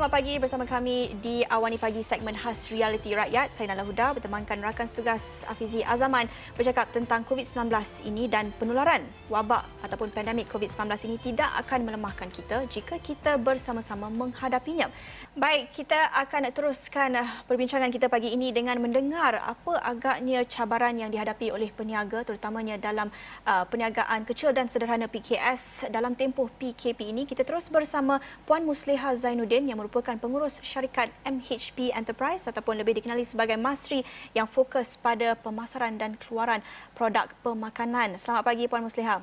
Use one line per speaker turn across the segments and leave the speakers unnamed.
Selamat pagi bersama kami di Awani Pagi segmen khas Reality Rakyat. Saya Nala Huda bertemankan rakan tugas Afizi Azaman bercakap tentang COVID-19 ini dan penularan wabak ataupun pandemik COVID-19 ini tidak akan melemahkan kita jika kita bersama-sama menghadapinya. Baik, kita akan teruskan perbincangan kita pagi ini dengan mendengar apa agaknya cabaran yang dihadapi oleh peniaga terutamanya dalam uh, perniagaan kecil dan sederhana PKS dalam tempoh PKP ini. Kita terus bersama Puan Musliha Zainuddin yang merupakan pengurus syarikat MHP Enterprise ataupun lebih dikenali sebagai Masri yang fokus pada pemasaran dan keluaran produk pemakanan. Selamat pagi Puan Musliha.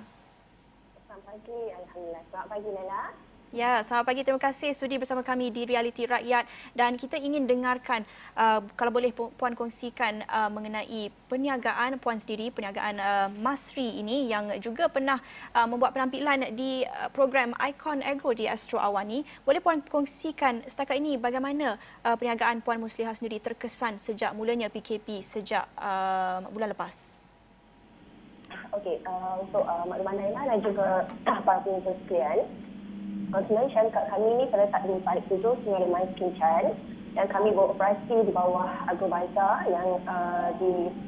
Selamat pagi, Alhamdulillah. Selamat pagi Nana.
Ya, selamat pagi. Terima kasih sudi bersama kami di Realiti Rakyat dan kita ingin dengarkan uh, kalau boleh puan kongsikan uh, mengenai perniagaan puan sendiri, perniagaan uh, Masri ini yang juga pernah uh, membuat penampilan di uh, program Icon Agro di Astro Awani. Boleh puan kongsikan setakat ini bagaimana uh, perniagaan puan Musliha sendiri terkesan sejak mulanya PKP sejak uh, bulan lepas?
Okey, uh, untuk uh, makluman Naila dan juga para penonton sekalian, Sebenarnya syarikat kami ini terletak di Parik Tujuh, Sungai Lemai, Kincan dan kami beroperasi di bawah Agrobazar yang uh,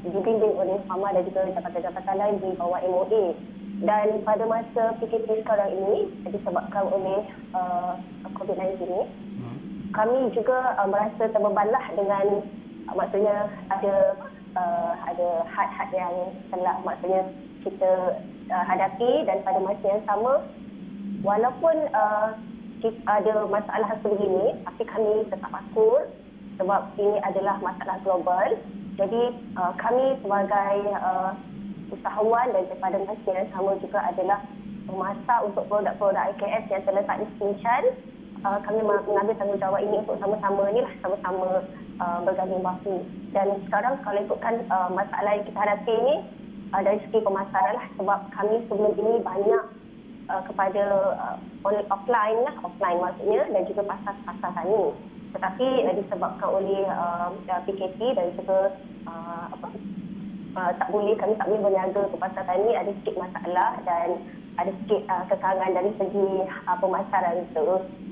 dibimbing oleh FAMA dan juga jabatan-jabatan lain di bawah MOA. Dan pada masa PKP sekarang ini disebabkan oleh uh, COVID-19 ini, hmm. kami juga uh, merasa terbebalah dengan uh, maksudnya ada uh, ada had-had yang telah maksudnya kita uh, hadapi dan pada masa yang sama walaupun uh, ada masalah seperti ini, tapi kami tetap akur sebab ini adalah masalah global. Jadi uh, kami sebagai uh, usahawan dan daripada masa yang sama juga adalah memasak untuk produk-produk IKS yang terletak di Sinchan. Uh, kami mengambil tanggungjawab ini untuk sama-sama ni lah, sama-sama uh, berganding bahu. Dan sekarang kalau ikutkan uh, masalah yang kita hadapi ini, uh, dari segi pemasaran lah sebab kami sebelum ini banyak uh, kepada uh, offline lah, offline maksudnya dan juga pasar-pasar tani. Tetapi uh, disebabkan oleh uh, PKP dan juga uh, apa, uh, tak boleh kami tak boleh berniaga ke pasar tani ada sikit masalah dan ada sikit uh, kekangan dari segi uh, pemasaran itu.
Hmm.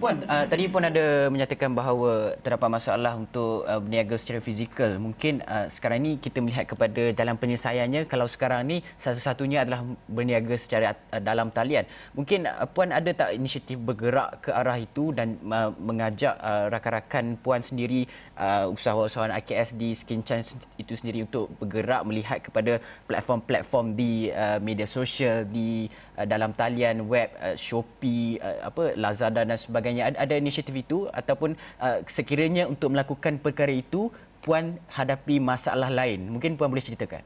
Puan, uh, tadi pun ada menyatakan bahawa terdapat masalah untuk uh, berniaga secara fizikal. Mungkin uh, sekarang ini kita melihat kepada jalan penyelesaiannya. Kalau sekarang ini satu-satunya adalah berniaga secara uh, dalam talian. Mungkin uh, Puan ada tak inisiatif bergerak ke arah itu dan uh, mengajak uh, rakan-rakan Puan sendiri, uh, usahawan-usahawan IKS di Skin Chance itu sendiri untuk bergerak melihat kepada platform-platform di uh, media sosial, di uh, dalam talian web, uh, Shopee, uh, apa Lazada dan sebagainya ada, ada inisiatif itu ataupun uh, sekiranya untuk melakukan perkara itu puan hadapi masalah lain mungkin puan boleh ceritakan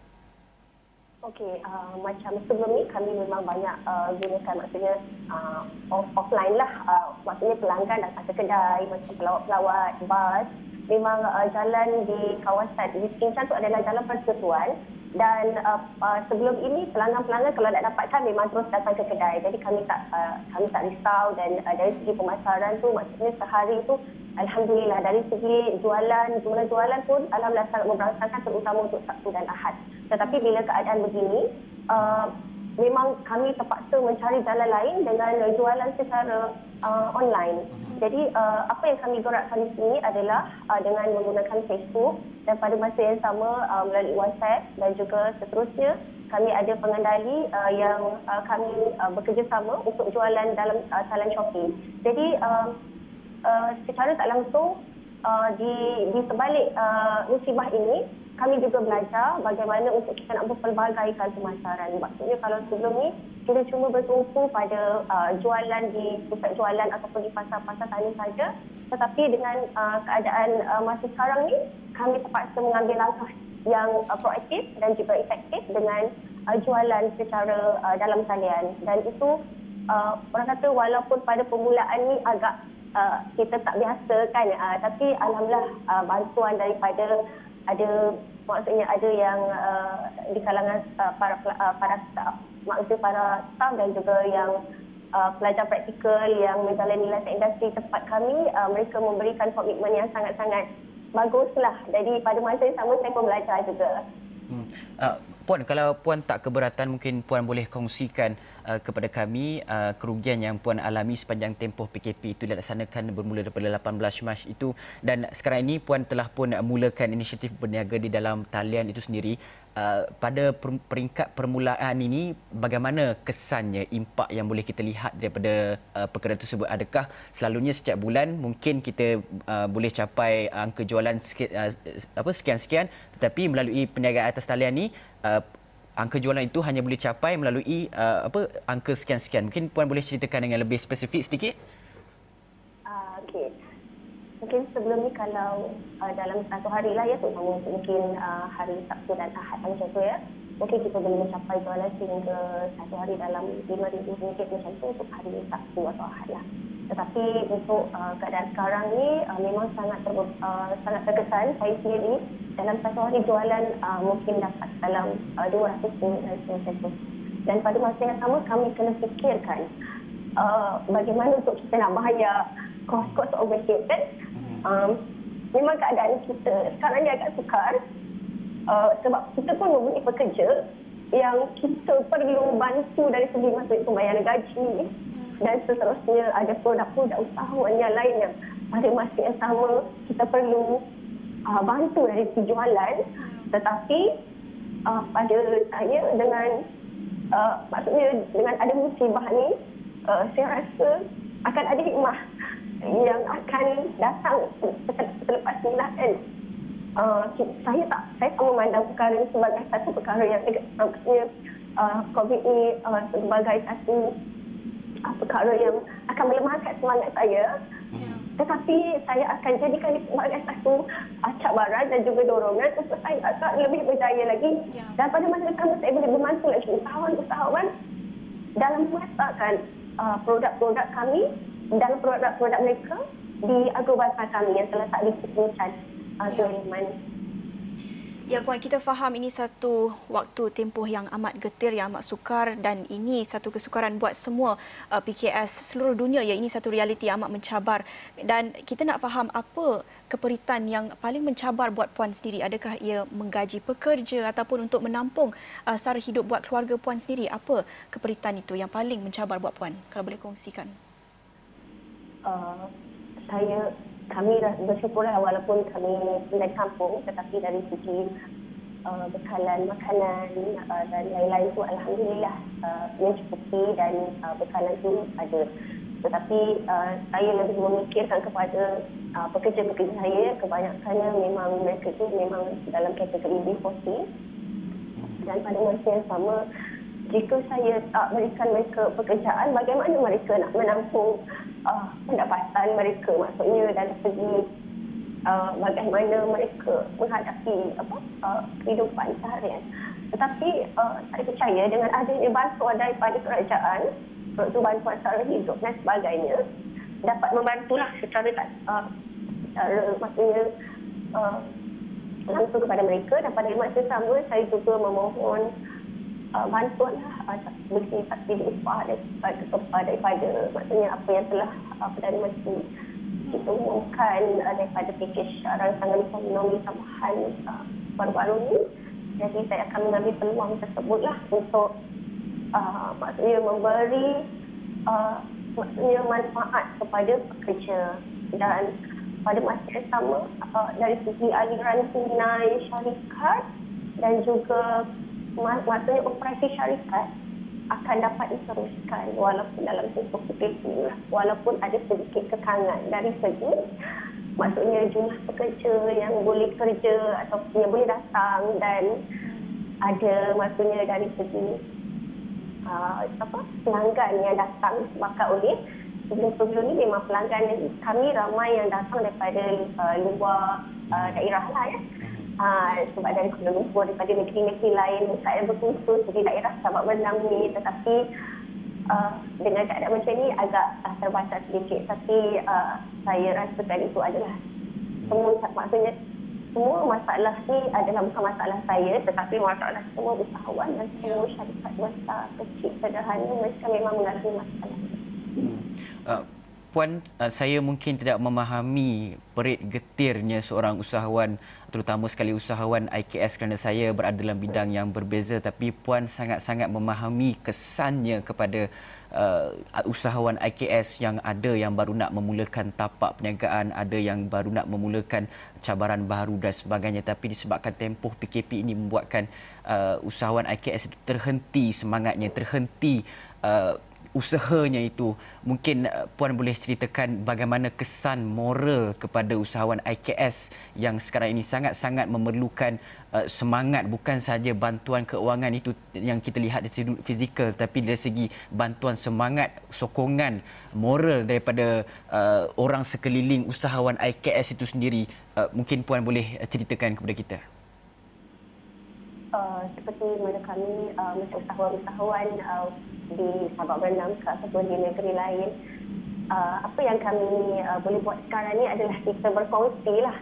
Okey, uh, macam sebelum ni kami memang banyak uh, gunakan maksudnya uh, off- offline lah. Uh, maksudnya pelanggan datang ke kedai macam pelawat-pelawat, bas. Memang uh, jalan di kawasan di Kincan tu adalah jalan persekutuan. Dan uh, uh, sebelum ini pelanggan-pelanggan kalau nak dapatkan memang terus datang ke kedai. Jadi kami tak uh, kami tak risau dan uh, dari segi pemasaran tu maksudnya sehari tu alhamdulillah dari segi jualan jumlah jualan pun alhamdulillah sangat memberangkatkan terutama untuk Sabtu dan Ahad. Tetapi bila keadaan begini uh, memang kami terpaksa mencari jalan lain dengan jualan secara uh, online jadi uh, apa yang kami gerakkan di sini adalah uh, dengan menggunakan Facebook dan pada masa yang sama uh, melalui WhatsApp dan juga seterusnya kami ada pengendali uh, yang uh, kami uh, bekerjasama untuk jualan dalam uh, salan Shopee. Jadi uh, uh, secara tak langsung uh, di di sebalik uh, musibah ini kami juga belajar bagaimana untuk kita nak mempelbagaikan pemasaran. Maksudnya kalau sebelum ni kita cuma bertumpu pada uh, jualan di pusat jualan ataupun di pasar-pasar tani saja. Tetapi dengan uh, keadaan uh, masa sekarang ni, kami terpaksa mengambil langkah yang uh, proaktif dan juga efektif dengan uh, jualan secara uh, dalam talian. Dan itu uh, orang kata walaupun pada permulaan ni agak uh, kita tak biasa kan, uh, tapi alhamdulillah uh, bantuan daripada ada maksudnya ada yang uh, di kalangan uh, para uh, para staff maksudnya para staff dan juga yang uh, pelajar praktikal yang menjalani latihan industri tempat kami uh, mereka memberikan komitmen yang sangat-sangat baguslah jadi pada masa yang sama saya pun belajar juga
hmm. uh, Puan, kalau Puan tak keberatan, mungkin Puan boleh kongsikan uh, kepada kami uh, kerugian yang Puan alami sepanjang tempoh PKP itu dilaksanakan bermula daripada 18 Mac itu dan sekarang ini Puan telah pun mulakan inisiatif berniaga di dalam talian itu sendiri. Uh, pada peringkat permulaan ini bagaimana kesannya impak yang boleh kita lihat daripada uh, perkara tersebut adakah selalunya setiap bulan mungkin kita uh, boleh capai angka jualan sikit, uh, apa sekian-sekian tetapi melalui perniagaan atas talian ini uh, angka jualan itu hanya boleh capai melalui uh, apa angka sekian-sekian. Mungkin puan boleh ceritakan dengan lebih spesifik sedikit?
Okey. Mungkin sebelum ni kalau uh, dalam satu hari lah ya mungkin uh, hari Sabtu dan Ahad macam tu ya mungkin kita boleh mencapai jualan sehingga satu hari dalam RM5,000 macam tu untuk hari Sabtu atau Ahad lah. Tetapi untuk uh, keadaan sekarang ni uh, memang sangat ter, uh, sangat terkesan saya sendiri dalam satu hari jualan uh, mungkin dapat dalam uh, 200 dan macam tu dan pada masa yang sama kami kena fikirkan uh, bagaimana untuk kita nak bayar kos-kos overhead kan? Um, memang keadaan kita sekarang ni agak sukar. Uh, sebab kita pun mempunyai pekerja yang kita perlu bantu dari segi masuk pembayaran gaji. Dan seterusnya ada produk-produk usahawan yang lain yang pada masa yang sama kita perlu uh, bantu dari segi jualan tetapi uh, pada saya dengan uh, maksudnya dengan ada musibah ni uh, saya rasa akan ada hikmah yang akan datang selepas ni lah kan. Uh, saya tak saya tak memandang perkara ini sebagai satu perkara yang maksudnya uh, COVID ini uh, sebagai satu uh, perkara yang akan melemahkan semangat saya. Yeah. Tetapi saya akan jadikan ini sebagai satu uh, cabaran dan juga dorongan untuk saya akan lebih berjaya lagi. Yeah. Dan pada masa sama saya boleh membantu lagi usahawan-usahawan dalam memasarkan uh, produk-produk kami dan produk-produk mereka di agrobazar kami yang terletak di Pusat Agro Liman.
Ya Puan, kita faham ini satu waktu tempoh yang amat getir, yang amat sukar dan ini satu kesukaran buat semua uh, PKS seluruh dunia ya. Ini satu realiti yang amat mencabar dan kita nak faham apa keperitan yang paling mencabar buat Puan sendiri. Adakah ia menggaji pekerja ataupun untuk menampung uh, sara hidup buat keluarga Puan sendiri? Apa keperitan itu yang paling mencabar buat Puan? Kalau boleh kongsikan.
Uh, saya kami bersyukur lah walaupun kami di kampung tetapi dari segi uh, bekalan makanan uh, dan lain-lain tu alhamdulillah uh, mencukupi dan uh, bekalan tu ada. Tetapi uh, saya lebih memikirkan kepada uh, pekerja-pekerja saya kebanyakannya memang mereka tu memang dalam kategori B40 dan pada masa yang sama jika saya tak berikan mereka pekerjaan bagaimana mereka nak menampung uh, pendapatan mereka maksudnya dalam segi uh, bagaimana mereka menghadapi apa uh, kehidupan seharian. Tetapi uh, saya percaya dengan adanya bantuan daripada kerajaan iaitu bantuan sara hidup dan sebagainya dapat membantulah secara tak uh, secara maksudnya uh, langsung kepada mereka. Dan pada masa sama saya juga memohon uh, bantuan uh, bersifat tidak upah daripada, daripada, daripada maksudnya apa yang telah uh, Perdana Menteri kita umumkan uh, daripada pakej rancangan ekonomi tambahan uh, baru-baru ini jadi saya akan mengambil peluang tersebut lah untuk uh, maksudnya memberi uh, maksudnya manfaat kepada pekerja. Dan pada masa yang sama uh, dari segi aliran tunai syarikat dan juga maksudnya operasi syarikat akan dapat diteruskan walaupun dalam tempoh PKP walaupun ada sedikit kekangan. Dari segi maksudnya jumlah pekerja yang boleh kerja atau yang boleh datang dan ada maksudnya dari segi uh, apa pelanggan yang datang maka oleh sebelum-sebelum ini memang pelanggan kami ramai yang datang daripada uh, luar uh, daerah lah ya uh, sebab dari Kuala Lumpur daripada negeri-negeri lain saya berkhusus di daerah Sabak Benang ni tetapi uh, dengan keadaan macam ni agak terbatas sedikit tapi uh, saya rasakan itu adalah semua maksudnya semua masalah ni adalah bukan masalah saya tetapi masalah semua usahawan dan semua syarikat besar kecil sederhana mereka memang mengalami masalah. Hmm.
Uh, Puan, uh, saya mungkin tidak memahami perit getirnya seorang usahawan, terutama sekali usahawan IKS kerana saya berada dalam bidang yang berbeza. Tapi Puan sangat-sangat memahami kesannya kepada uh, usahawan IKS yang ada yang baru nak memulakan tapak perniagaan, ada yang baru nak memulakan cabaran baru dan sebagainya. Tapi disebabkan tempoh PKP ini membuatkan uh, usahawan IKS terhenti semangatnya, terhenti uh, usahanya itu mungkin uh, puan boleh ceritakan bagaimana kesan moral kepada usahawan IKS yang sekarang ini sangat-sangat memerlukan uh, semangat bukan sahaja bantuan keuangan itu yang kita lihat dari segi fizikal tapi dari segi bantuan semangat sokongan moral daripada uh, orang sekeliling usahawan IKS itu sendiri. Uh, mungkin puan boleh ceritakan kepada kita.
Uh, seperti mana kami uh, usahawan-usahawan uh, di Sabak Berenang ke ataupun di negeri lain uh, apa yang kami uh, boleh buat sekarang ni adalah kita berkongsi lah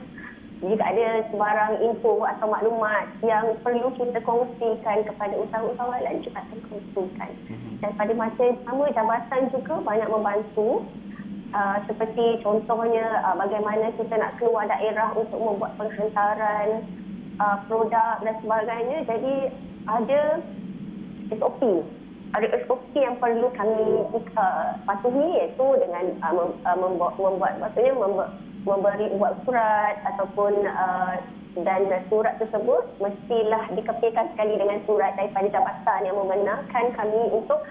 jika ada sebarang info atau maklumat yang perlu kita kongsikan kepada usahawan-usahawan lain juga akan kongsikan mhm. dan pada masa yang sama jabatan juga banyak membantu uh, seperti contohnya uh, bagaimana kita nak keluar daerah untuk membuat penghantaran uh, produk dan sebagainya. Jadi ada SOP. Ada SOP yang perlu kami uh, patuhi iaitu dengan uh, mem, uh, membuat, membuat maksudnya membuat, memberi buat surat ataupun uh, dan surat tersebut mestilah dikepilkan sekali dengan surat daripada jabatan yang membenarkan kami untuk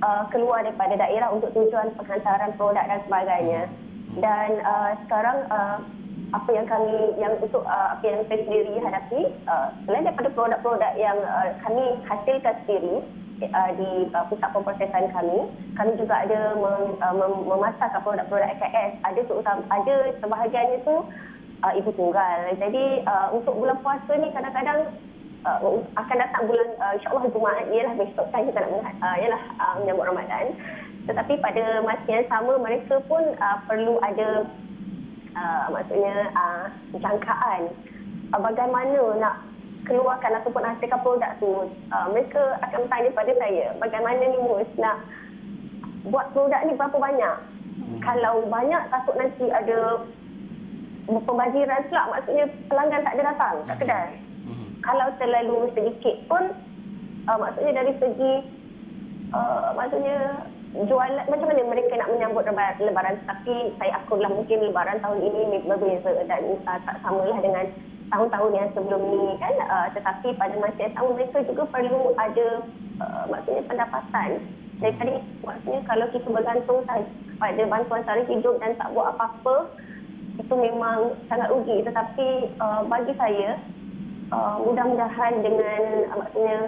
uh, keluar daripada daerah untuk tujuan penghantaran produk dan sebagainya. Dan uh, sekarang uh, apa yang kami yang untuk uh, apa yang saya sendiri hadapi uh, selain daripada produk-produk yang uh, kami hasilkan sendiri uh, di uh, pusat pemprosesan kami. Kami juga ada mem, uh, mem, memasarkan produk-produk AKS ada terutama ada sebahagiannya tu uh, ibu tunggal. Jadi uh, untuk bulan puasa ni kadang-kadang uh, akan datang bulan uh, insyaallah Jumaat. Ialah besok kan kita nak uh, ialah uh, menyambut Ramadan. Tetapi pada masa yang sama mereka pun uh, perlu ada uh, maksudnya uh, jangkaan. Uh, bagaimana nak keluarkan ataupun hasilkan produk tu uh, mereka akan bertanya pada saya bagaimana ni Mus nak buat produk ni berapa banyak. Hmm. kalau banyak takut nanti ada pembaziran pula. Maksudnya pelanggan tak ada datang kat kedai. Hmm. kalau terlalu sedikit pun uh, maksudnya dari segi uh, maksudnya jualan macam mana mereka nak menyambut lebaran, lebaran? Tapi saya akurlah mungkin lebaran tahun ini berbeza dan uh, tak samalah dengan tahun-tahun yang sebelum ni kan uh, tetapi pada masa yang sama mereka juga perlu ada uh, maksudnya pendapatan daripada maksudnya kalau kita bergantung pada bantuan sara hidup dan tak buat apa-apa itu memang sangat rugi tetapi uh, bagi saya uh, mudah-mudahan dengan uh, maksudnya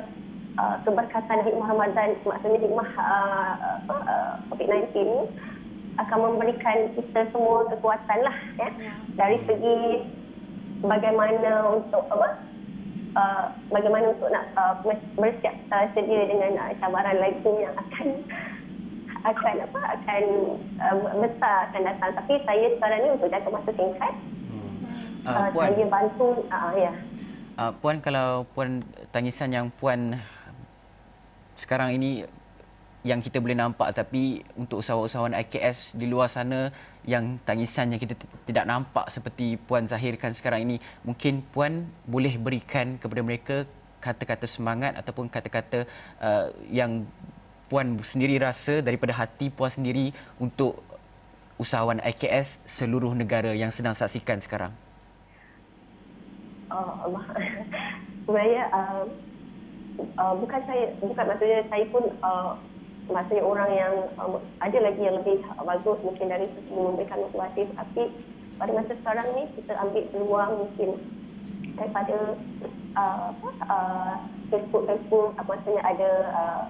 uh, keberkatan hikmah Ramadan maksudnya hikmah uh, uh, COVID-19 akan memberikan kita semua kekuatan lah ya. ya. dari segi bagaimana untuk apa uh, bagaimana untuk nak uh, bersiap uh, sedia dengan uh, cabaran lagi yang akan akan apa akan uh, besar akan datang. Tapi saya sekarang ni untuk jangka masa singkat hmm. uh, uh, puan, saya bantu uh, ya.
Uh, puan kalau puan tangisan yang puan sekarang ini yang kita boleh nampak tapi untuk usahawan-usahawan IKS di luar sana yang tangisan yang kita tidak nampak seperti puan zahirkan sekarang ini mungkin puan boleh berikan kepada mereka kata-kata semangat ataupun kata-kata uh, yang puan sendiri rasa daripada hati puan sendiri untuk usahawan IKS seluruh negara yang sedang saksikan sekarang.
Oh Allah. Sebenarnya uh, uh, bukan saya bukan maksudnya saya pun uh, maksudnya orang yang uh, ada lagi yang lebih bagus mungkin dari segi memberikan motivasi. Tapi pada masa sekarang ni kita ambil peluang mungkin daripada uh, uh, Facebook Facebook apa maksudnya ada uh,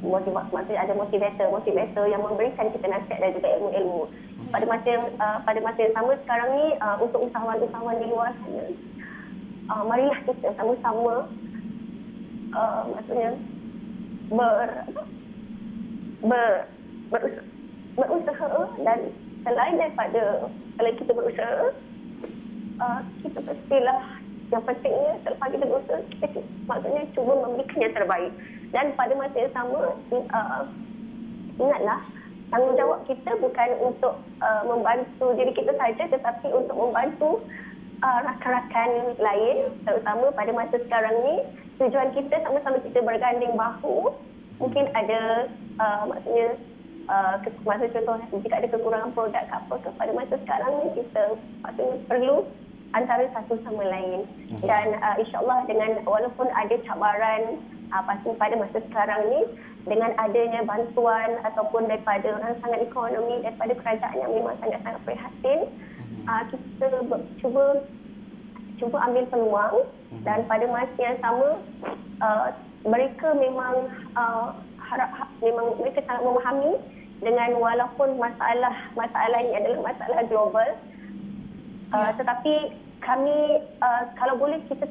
motivasi maksudnya ada motivator motivator yang memberikan kita nasihat dan juga ilmu-ilmu. Pada masa yang uh, pada masa yang sama sekarang ni uh, untuk usahawan-usahawan di luar sana uh, marilah kita sama-sama uh, maksudnya ber, ber, ber, berusaha dan selain daripada kalau kita berusaha uh, kita pastilah yang pentingnya selepas kita berusaha kita maksudnya cuba memberikan yang terbaik. Dan pada masa yang sama uh, ingatlah tanggungjawab kita bukan untuk uh, membantu diri kita saja tetapi untuk membantu uh, rakan-rakan lain terutama pada masa sekarang ni tujuan kita sama-sama kita berganding bahu. Mungkin ada uh, maksudnya uh, masa contoh jika ada kekurangan produk ke apa ke pada masa sekarang ni kita maksudnya perlu antara satu sama lain mhm. dan uh, insyaallah dengan walaupun ada cabaran uh, pasti pada masa sekarang ni dengan adanya bantuan ataupun daripada rangsangan ekonomi daripada kerajaan yang memang sangat-sangat prihatin uh, kita cuba cuba ambil peluang mhm. dan pada masa yang sama uh, mereka memang uh, harap ha, memang mereka sangat memahami dengan walaupun masalah masalah ini adalah masalah global uh, tetapi kami uh, kalau boleh kita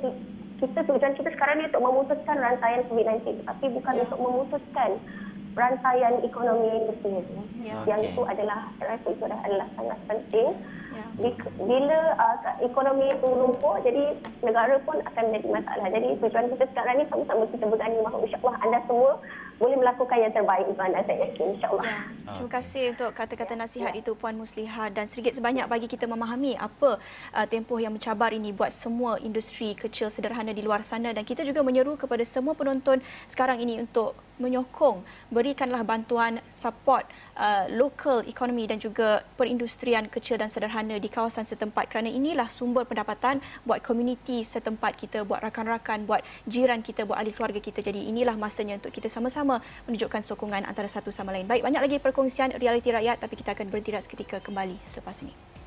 kita tujuan kita sekarang ni untuk memutuskan rantaian COVID-19 tetapi bukan ya. untuk memutuskan rantaian ekonomi itu sendiri. Ya. Yang okay. itu adalah saya rasa itu adalah sangat penting. Ya. Bila uh, ekonomi itu lumpuh, jadi negara pun akan menjadi masalah. Jadi tujuan kita sekarang ni sama-sama kita berganding bahawa insyaAllah anda semua boleh melakukan yang terbaik untuk anda saya yakin insyaAllah. Ya.
Terima kasih untuk kata-kata nasihat ya. itu Puan Musliha dan sedikit sebanyak bagi kita memahami apa uh, tempoh yang mencabar ini buat semua industri kecil sederhana di luar sana dan kita juga menyeru kepada semua penonton sekarang ini untuk menyokong berikanlah bantuan support uh, local ekonomi dan juga perindustrian kecil dan sederhana di kawasan setempat. Kerana inilah sumber pendapatan buat komuniti setempat kita buat rakan-rakan buat jiran kita buat ahli keluarga kita. Jadi inilah masanya untuk kita sama-sama menunjukkan sokongan antara satu sama lain. Baik banyak lagi perkongsian realiti rakyat tapi kita akan berhenti seketika kembali selepas ini